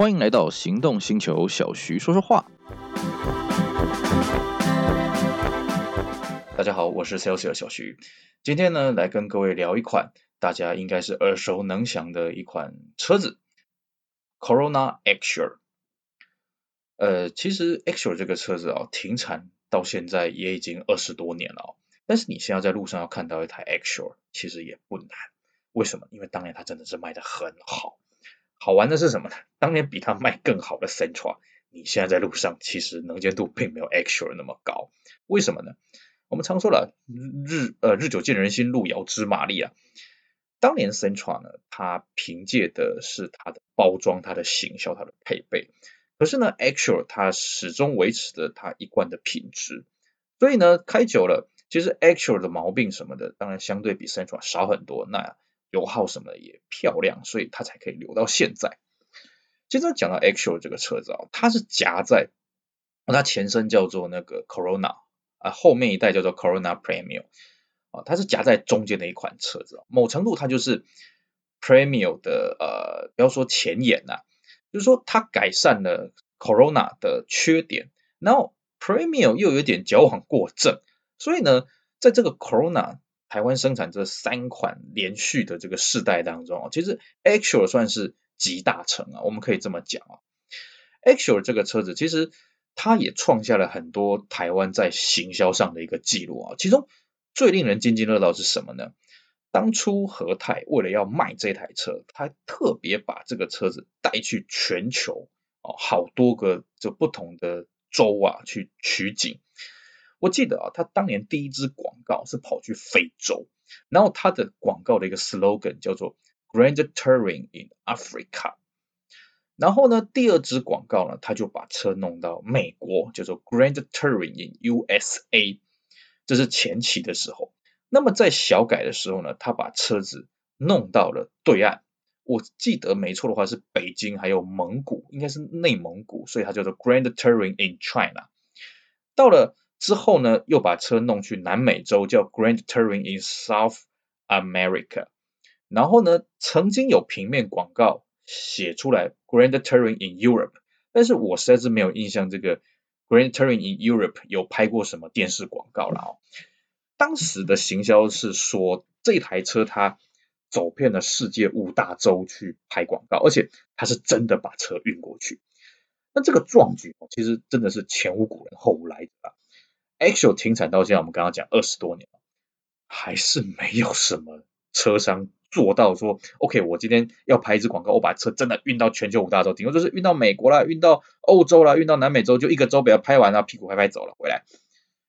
欢迎来到行动星球，小徐说说话。大家好，我是 Celsius 小徐，今天呢来跟各位聊一款大家应该是耳熟能详的一款车子，Corona Exure。呃，其实 Exure 这个车子啊，停产到现在也已经二十多年了，但是你现在在路上要看到一台 Exure，其实也不难。为什么？因为当年它真的是卖得很好。好玩的是什么呢？当年比它卖更好的 Sentra，你现在在路上其实能见度并没有 Exure 那么高。为什么呢？我们常说了，日呃日久见人心，路遥知马力啊。当年 Sentra 呢，它凭借的是它的包装、它的行销、它的配备。可是呢，Exure 它始终维持着它一贯的品质。所以呢，开久了，其实 Exure 的毛病什么的，当然相对比 Sentra 少很多。那油耗什么的也漂亮，所以它才可以留到现在。接着讲到 Exure 这个车子啊，它是夹在它前身叫做那个 Corona 啊，后面一代叫做 Corona Premium 啊，它是夹在中间的一款车子。某程度它就是 Premium 的呃，不要说前沿呐，就是说它改善了 Corona 的缺点，然后 Premium 又有点矫枉过正，所以呢，在这个 Corona 台湾生产这三款连续的这个世代当中啊，其实 Exure 算是集大成啊，我们可以这么讲啊。Exure 这个车子其实它也创下了很多台湾在行销上的一个记录啊，其中最令人津津乐道是什么呢？当初和泰为了要卖这台车，他特别把这个车子带去全球哦，好多个这不同的州啊去取景。我记得啊，他当年第一支广告是跑去非洲，然后他的广告的一个 slogan 叫做 Grand Touring in Africa。然后呢，第二支广告呢，他就把车弄到美国，叫做 Grand Touring in USA。这是前期的时候。那么在小改的时候呢，他把车子弄到了对岸。我记得没错的话是北京还有蒙古，应该是内蒙古，所以它叫做 Grand Touring in China。到了。之后呢，又把车弄去南美洲，叫 Grand Touring in South America。然后呢，曾经有平面广告写出来 Grand Touring in Europe，但是我实在是没有印象，这个 Grand Touring in Europe 有拍过什么电视广告了哦。当时的行销是说，这台车它走遍了世界五大洲去拍广告，而且它是真的把车运过去。那这个壮举其实真的是前无古人后无来者。Exure 停产到现在，我们刚刚讲二十多年了，还是没有什么车商做到说，OK，我今天要拍一支广告，我把车真的运到全球五大洲，顶多就是运到美国啦，运到欧洲啦，运到南美洲，就一个州给它拍完了，屁股拍拍走了回来。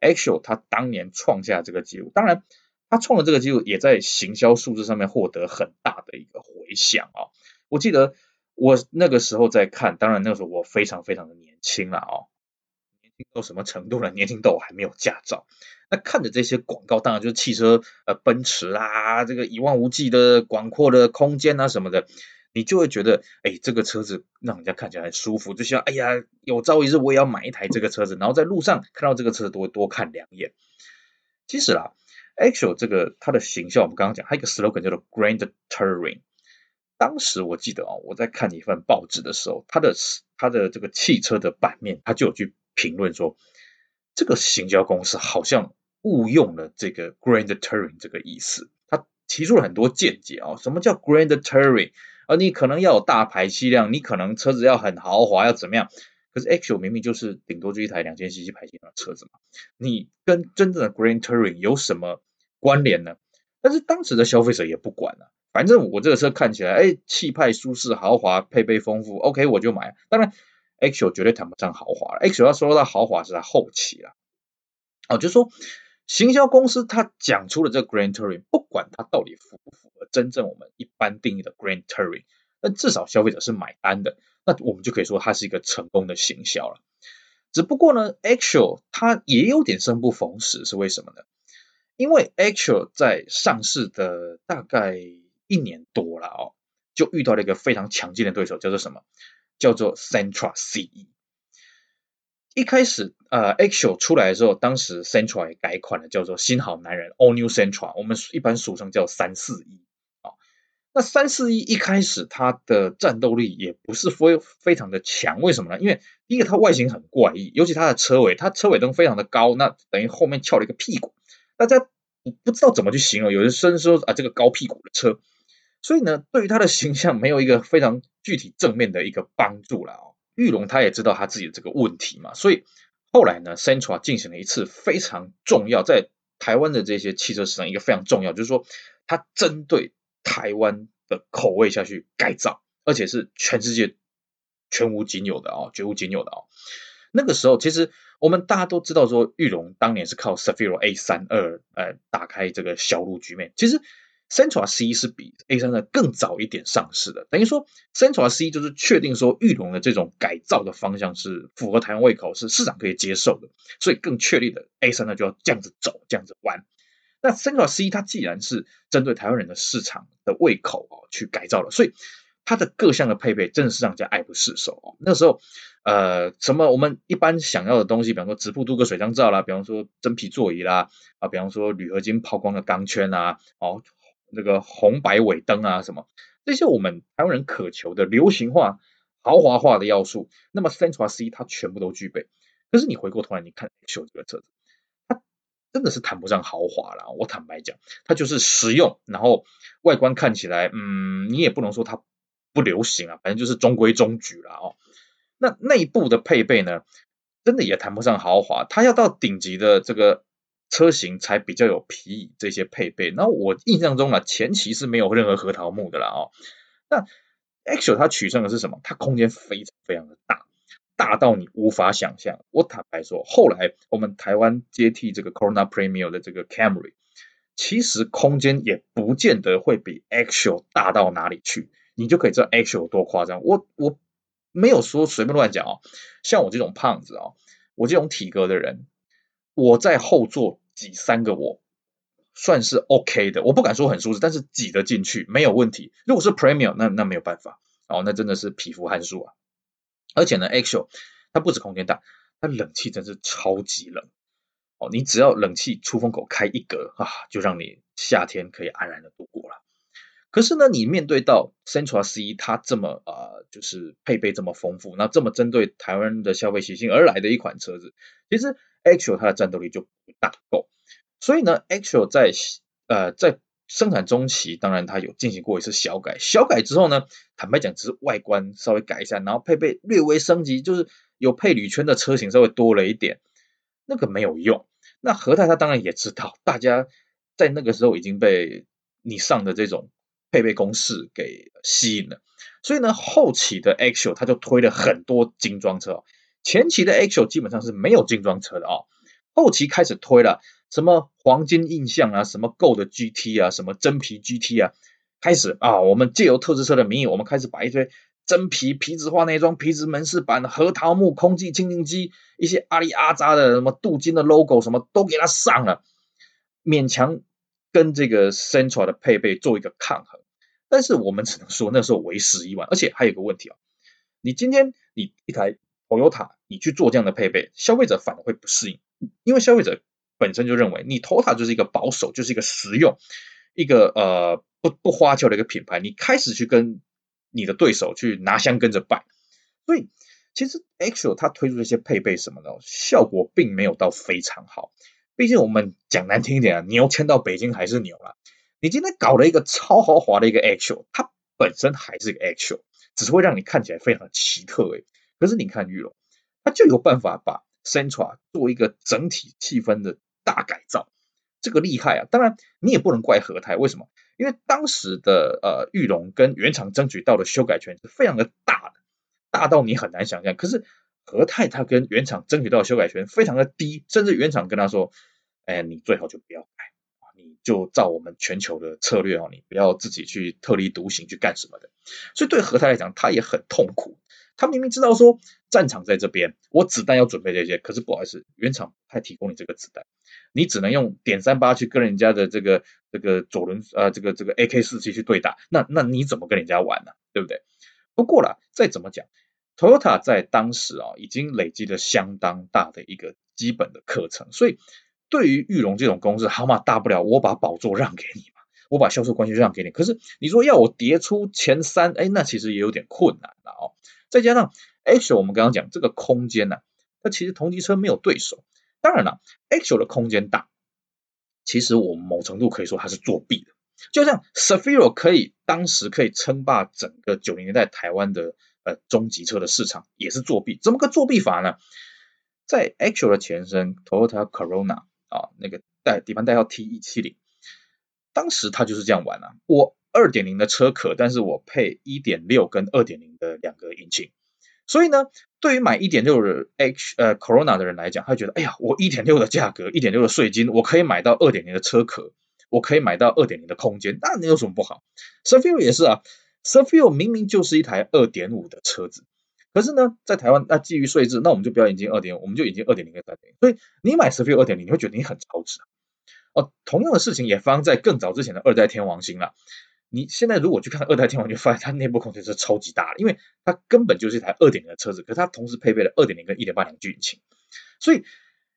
Exure 他当年创下这个记录，当然他创了这个记录，也在行销数字上面获得很大的一个回响啊。我记得我那个时候在看，当然那个时候我非常非常的年轻了啊到什么程度了？年轻到我还没有驾照。那看着这些广告，当然就是汽车，呃，奔驰啊，这个一望无际的广阔的空间啊什么的，你就会觉得，哎，这个车子让人家看起来舒服，就像，哎呀，有朝一日我也要买一台这个车子，然后在路上看到这个车子都会多看两眼。其实啦，Exure 这个它的形象，我们刚刚讲，它一个 slogan 叫做 Grand Touring。当时我记得啊，我在看一份报纸的时候，它的它的这个汽车的版面，它就有句。评论说，这个行销公司好像误用了这个 Grand Touring 这个意思，他提出了很多见解啊。什么叫 Grand Touring？而你可能要有大排气量，你可能车子要很豪华，要怎么样？可是 Exure 明明就是顶多就一台两千 cc 排气量的车子嘛，你跟真正的 Grand Touring 有什么关联呢？但是当时的消费者也不管了，反正我这个车看起来，哎，气派舒适豪华，配备丰富，OK 我就买。当然。Exure 绝对谈不上豪华了，Exure 要说到豪华是在后期了。哦，就是说行销公司他讲出了这个 Grand Touring，不管它到底符不符合真正我们一般定义的 Grand Touring，那至少消费者是买单的，那我们就可以说它是一个成功的行销了。只不过呢，Exure 它也有点生不逢时，是为什么呢？因为 Exure 在上市的大概一年多了哦，就遇到了一个非常强劲的对手，叫做什么？叫做 Sentra CE。一开始，呃，Exure 出来的时候，当时 Sentra 也改款了，叫做新好男人 All New Sentra，我们一般俗称叫三四一啊。那三四一一开始它的战斗力也不是非非常的强，为什么呢？因为第一个它外形很怪异，尤其它的车尾，它车尾灯非常的高，那等于后面翘了一个屁股，大家不不知道怎么去形容，有人甚至说啊这个高屁股的车，所以呢，对于他的形象没有一个非常具体正面的一个帮助了哦。玉龙他也知道他自己的这个问题嘛，所以后来呢，Sentra 进行了一次非常重要，在台湾的这些汽车市场一个非常重要，就是说他针对。台湾的口味下去改造，而且是全世界全无仅有的、哦，绝无仅有的哦。那个时候，其实我们大家都知道说，玉龙当年是靠 s a f i r o A 三二呃打开这个销路局面。其实 Central C 是比 A 三二更早一点上市的，等于说 Central C 就是确定说裕隆的这种改造的方向是符合台湾胃口，是市场可以接受的，所以更确立的 A 三二就要这样子走，这样子玩。那 Central C 它既然是针对台湾人的市场的胃口哦去改造了，所以它的各项的配备真的是让人家爱不释手哦。那时候呃什么我们一般想要的东西，比方说直瀑镀铬水箱罩啦，比方说真皮座椅啦啊，比方说铝合金抛光的钢圈啊，哦那个红白尾灯啊什么这些我们台湾人渴求的流行化豪华化的要素，那么 Sentra C 它全部都具备。可是你回过头来你看 X 这个车子。它真的是谈不上豪华啦，我坦白讲，它就是实用，然后外观看起来，嗯，你也不能说它不流行啊，反正就是中规中矩啦哦。那内部的配备呢，真的也谈不上豪华，它要到顶级的这个车型才比较有皮椅这些配备。那我印象中啊，前期是没有任何核桃木的啦哦。那 actual 它取胜的是什么？它空间非常非常的大。大到你无法想象。我坦白说，后来我们台湾接替这个 Corona Premium 的这个 Camry，其实空间也不见得会比 actual 大到哪里去。你就可以知道 actual 多夸张。我我没有说随便乱讲哦。像我这种胖子哦，我这种体格的人，我在后座挤三个我算是 OK 的。我不敢说很舒适，但是挤得进去没有问题。如果是 Premium，那那没有办法哦，那真的是匹夫汗数啊。而且呢，Axial 它不止空间大，它冷气真是超级冷哦！你只要冷气出风口开一格啊，就让你夏天可以安然的度过了。可是呢，你面对到 Central C 它这么啊、就是配备这么丰富，那这么针对台湾的消费习性而来的一款车子，其实 Axial 它的战斗力就不大够。所以呢，Axial 在呃在生产中期，当然它有进行过一次小改，小改之后呢，坦白讲只是外观稍微改一下，然后配备略微升级，就是有配铝圈的车型稍微多了一点，那个没有用。那和泰他当然也知道，大家在那个时候已经被你上的这种配备公式给吸引了，所以呢，后期的 Axial 他就推了很多精装车，前期的 Axial 基本上是没有精装车的啊、哦，后期开始推了。什么黄金印象啊，什么 Gold GT 啊，什么真皮 GT 啊，开始啊，我们借由特制车的名义，我们开始把一堆真皮皮质化内装、皮质门饰板、核桃木空气清净机、一些阿里阿扎的什么镀金的 logo 什么都给它上了，勉强跟这个 Central 的配备做一个抗衡。但是我们只能说那时候为时已晚，而且还有个问题啊，你今天你一台 Toyota 你去做这样的配备，消费者反而会不适应，因为消费者。本身就认为你 Toyota 就是一个保守，就是一个实用，一个呃不不花俏的一个品牌。你开始去跟你的对手去拿香跟着拜，所以其实 Axial 它推出这些配备什么的，效果并没有到非常好。毕竟我们讲难听一点啊，牛迁到北京还是牛啦。你今天搞了一个超豪华的一个 Axial，它本身还是一个 Axial，只是会让你看起来非常奇特诶。可是你看玉龙，它就有办法把 Central 做一个整体气氛的。大改造，这个厉害啊！当然，你也不能怪和泰，为什么？因为当时的呃玉龙跟原厂争取到的修改权是非常的大的，大到你很难想象。可是和泰他跟原厂争取到修改权非常的低，甚至原厂跟他说：“哎，你最好就不要改，就照我们全球的策略哦，你不要自己去特立独行去干什么的。”所以对和泰来讲，他也很痛苦。他明明知道说战场在这边，我子弹要准备这些，可是不好意思，原厂不太提供你这个子弹，你只能用点三八去跟人家的这个这个左轮呃这个这个 AK 四七去对打，那那你怎么跟人家玩呢？对不对？不过啦，再怎么讲，Toyota 在当时啊已经累积了相当大的一个基本的课程，所以对于裕隆这种公司，好嘛，大不了我把宝座让给你嘛，我把销售关系让给你。可是你说要我跌出前三，哎，那其实也有点困难了哦。再加上 Axial 我们刚刚讲这个空间呢、它其实同级车没有对手。当然了，Axial 的空间大，其实我们某程度可以说它是作弊的。就像 Cefiro 可以当时可以称霸整个九零年代台湾的呃中级车的市场，也是作弊。怎么个作弊法呢？在 Axial 的前身 Toyota Corona 啊，那个代底盘代号 T 一七零，当时他就是这样玩啊。我二点零的车壳，但是我配一点六跟二点零的两个引擎。所以呢，对于买一点六的 H 呃 Corona 的人来讲，他觉得哎呀，我一点六的价格，一点六的税金，我可以买到二点零的车壳。我可以买到二点零的空间，那你有什么不好？Cefiro 也是啊，Cefiro 明明就是一台二点五的车子，可是呢，在台湾那基于税制，那我们就不要引进二点五，我们就引进二点零跟三点零。所以你买 Cefiro 二点零，你会觉得你很超值。哦，同样的事情也发生在更早之前的二代天王星了。你现在如果去看二代天王，就发现它内部空间是超级大的，因为它根本就是一台二点零的车子，可是它同时配备了二点零跟一点八两具引擎，所以。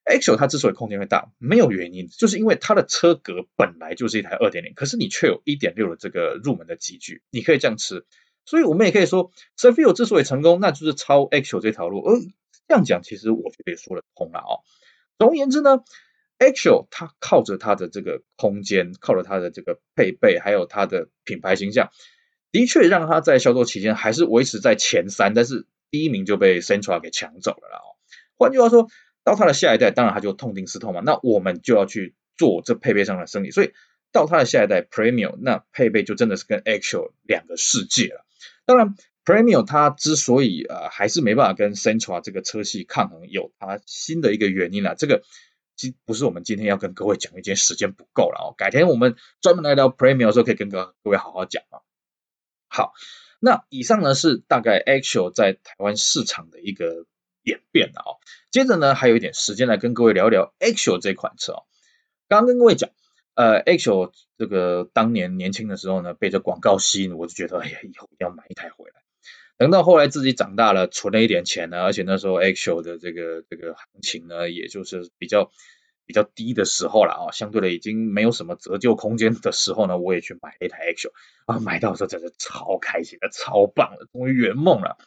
Axl 它之所以空间会大，没有原因，就是因为它的车格本来就是一台二点零，可是你却有一点六的这个入门的级距，你可以这样吃。所以我们也可以说，Cefiro 之所以成功，那就是抄 Actual 这条路。而这样讲，其实我觉得也说得通了哦。总而言之呢，Actual 它靠着它的这个空间，靠着它的这个配备，还有它的品牌形象，的确让它在销售期间还是维持在前三，但是第一名就被 Central 给抢走了哦。换句话说。到它的下一代，当然它就痛定思痛嘛，那我们就要去做这配备上的升级，所以到它的下一代 Premium，那配备就真的是跟 Actual 两个世界了。当然 Premium 它之所以呃还是没办法跟 Central 这个车系抗衡，有它新的一个原因啦。这个今不是我们今天要跟各位讲，一件时间不够了哦，改天我们专门来聊 Premium 的时候，可以跟各各位好好讲啊。好，那以上呢是大概 Axial 在台湾市场的一个。演变了哦，接着呢，还有一点时间来跟各位聊一聊 Axial 这款车哦。刚刚跟各位讲，呃，Axel 这个当年年轻的时候呢，被这广告吸引，我就觉得，哎呀，以后要买一台回来。等到后来自己长大了，存了一点钱呢，而且那时候 Axel 的这个这个行情呢，也就是比较比较低的时候了啊，相对的已经没有什么折旧空间的时候呢，我也去买了一台 Axel，啊，买到的时候真的超开心的，超棒的，终于圆梦了。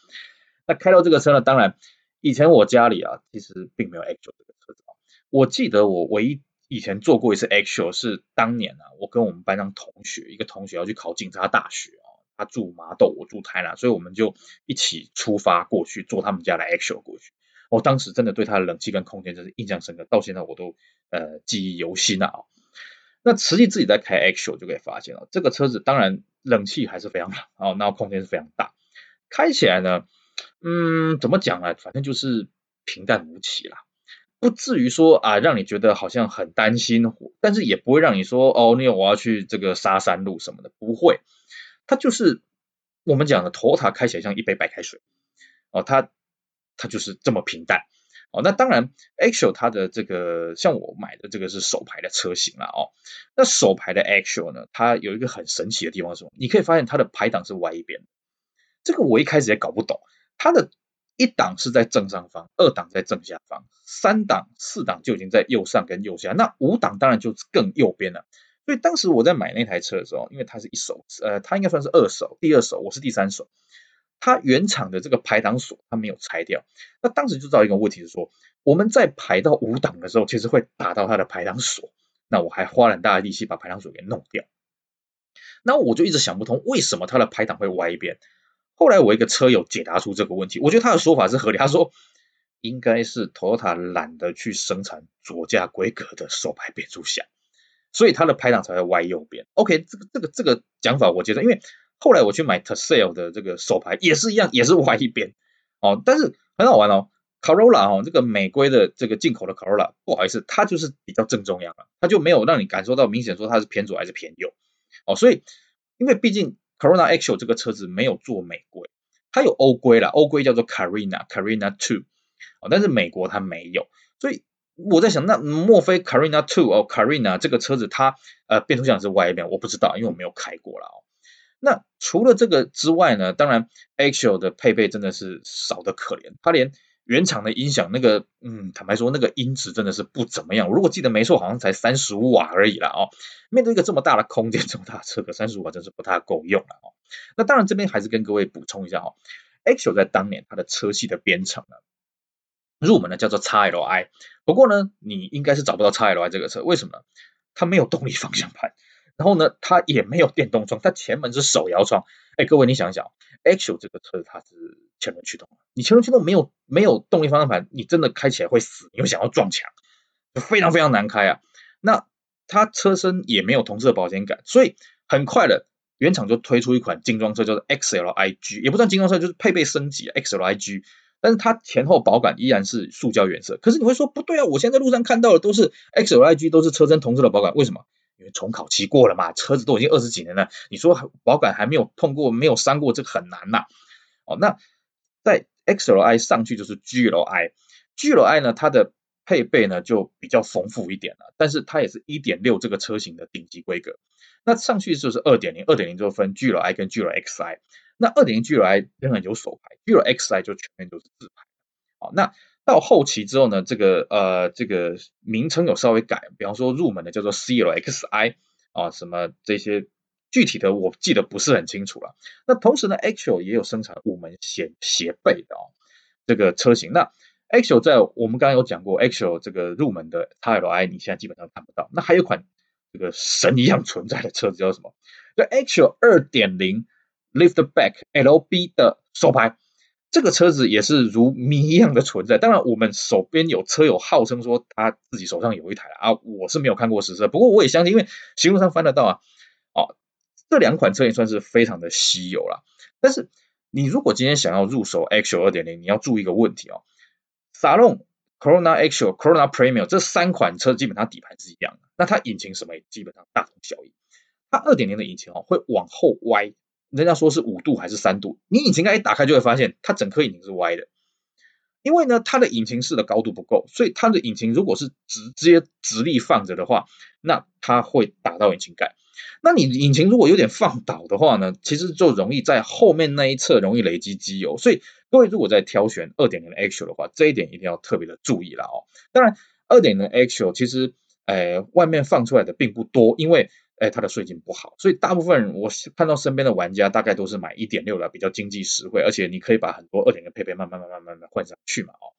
那开到这个车呢，当然。以前我家里啊，其实并没有 Axel 这个车子啊。我记得我唯一以前坐过一次 axual 是当年啊，我跟我们班上同学，一个同学要去考警察大学啊，他住麻豆，我住台南，所以我们就一起出发过去，坐他们家的 axual 过去。我当时真的对他的冷气跟空间真是印象深刻，到现在我都呃记忆犹新啊。那实际自己在开 axual 就可以发现了，这个车子当然冷气还是非常冷啊，那空间是非常大，开起来呢。嗯，怎么讲啊？反正就是平淡无奇啦，不至于说啊，让你觉得好像很担心，但是也不会让你说哦，那我要去这个沙山路什么的，不会。它就是我们讲的头塔开起来像一杯白开水哦，它它就是这么平淡哦。那当然，Axial 它的这个像我买的这个是手排的车型了哦。那手排的 Axial 呢，它有一个很神奇的地方是什么？你可以发现它的排档是歪一边，这个我一开始也搞不懂。它的一档是在正上方，二档在正下方，三档、四档就已经在右上跟右下，那五档当然就更右边了。所以当时我在买那台车的时候，因为它是一手，呃，它应该算是二手，第二手，我是第三手。它原厂的这个排档锁它没有拆掉，那当时就知道一个问题是说，我们在排到五档的时候，其实会打到它的排档锁，那我还花了很大的力气把排档锁给弄掉。那我就一直想不通，为什么它的排档会歪一边？后来我一个车友解答出这个问题，我觉得他的说法是合理。他说应该是 Toyota 懒得去生产左驾规格的手排变速箱，所以它的排档才会歪右边。OK，这个这个这个讲法我接受，因为后来我去买 Tercel 的这个手排也是一样，也是歪一边。哦，但是很好玩哦，Corolla 哦，这个美规的这个进口的 Corolla，不好意思，它就是比较正中央了，它就没有让你感受到明显说它是偏左还是偏右。哦，所以因为毕竟。Corona Axial 这个车子没有做美规，它有欧规啦，欧规叫做 Carina Carina Two，哦，但是美国它没有，所以我在想，那莫非 Carina Two 哦，Carina 这个车子它呃变速箱是 Y 变，我不知道，因为我没有开过了哦。那除了这个之外呢，当然 Axial 的配备真的是少得可怜，它连原厂的音响那个，嗯，坦白说那个音质真的是不怎么样。我如果记得没错，好像才三十五瓦而已啦哦。面对一个这么大的空间，这么大的车，个三十五瓦真是不太够用了哦。那当然这边还是跟各位补充一下哦，Axial 在当年它的车系的编程呢，入门呢叫做 XLI，不过呢你应该是找不到 XLI 这个车，为什么呢？它没有动力方向盘。然后呢，它也没有电动窗，它前门是手摇窗。哎，各位你想想，Axial 这个车它是前轮驱动，你前轮驱动没有没有动力方向盘，你真的开起来会死，你会想要撞墙，就非常非常难开啊。那它车身也没有同质的保险杆，所以很快的原厂就推出一款精装车，叫做 XLiG，也不算精装车，就是配备升级 XLiG，但是它前后保杆依然是塑胶原色。可是你会说不对啊，我现在在路上看到的都是 XLiG，都是车身同质的保杆，为什么？因为重考期过了嘛，车子都已经二十几年了，你说保管还没有碰过，没有伤过，这个很难呐。哦，那在 XLI 上去就是 GLI，GLI 呢，它的配备呢就比较丰富一点了，但是它也是一点六这个车型的顶级规格。那上去就是二点零，二点零就分 GLI 跟 GLXI，那二点零 GLI 仍然有手排，GLXI 就全面都是自排。好，那。到后期之后呢，这个呃这个名称有稍微改，比方说入门的叫做 CLXI 啊，什么这些具体的我记得不是很清楚了。那同时呢，Axial 也有生产五门斜斜背的哦这个车型。那 Axial 在我们刚刚有讲过，Axial 这个入门的 XLI 你现在基本上看不到。那还有一款这个神一样存在的车子叫什么？叫 Axial 二点零 Liftback LB 的手排。这个车子也是如谜一样的存在。当然，我们手边有车友号称说他自己手上有一台啊，我是没有看过实车，不过我也相信，因为新闻上翻得到啊。哦，这两款车也算是非常的稀有了。但是你如果今天想要入手 Axial 2.0，你要注意一个问题哦。Salon、Corona Axial、Corona Premium 这三款车基本上底盘是一样的，那它引擎什么也基本上大同小异。它2.0的引擎哦会往后歪。人家说是五度还是三度？你引擎盖一打开就会发现，它整颗引擎是歪的，因为呢，它的引擎室的高度不够，所以它的引擎如果是直接直立放着的话，那它会打到引擎盖。那你引擎如果有点放倒的话呢，其实就容易在后面那一侧容易累积机油。所以各位如果在挑选二点零的 Axial 的话，这一点一定要特别的注意了哦。当然，二点零的 Axial 其实，呃，外面放出来的并不多，因为。哎，它的税金不好，所以大部分我看到身边的玩家大概都是买一点六的，比较经济实惠，而且你可以把很多二点零配备慢慢慢慢慢慢换上去嘛哦。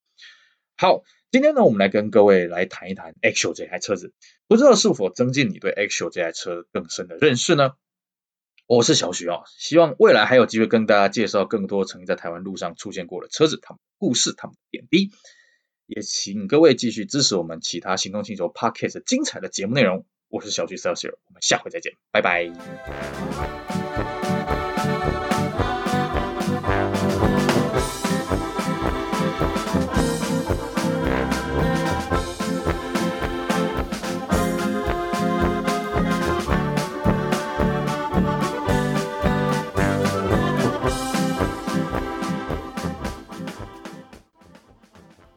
好，今天呢，我们来跟各位来谈一谈 Axial 这台车子，不知道是否增进你对 Axial 这台车更深的认识呢？我是小徐啊，希望未来还有机会跟大家介绍更多曾经在台湾路上出现过的车子，他们故事，他们的点滴，也请各位继续支持我们其他行动星球 Podcast 精彩的节目内容。我是小徐 Celsius，我们下回再见，拜拜。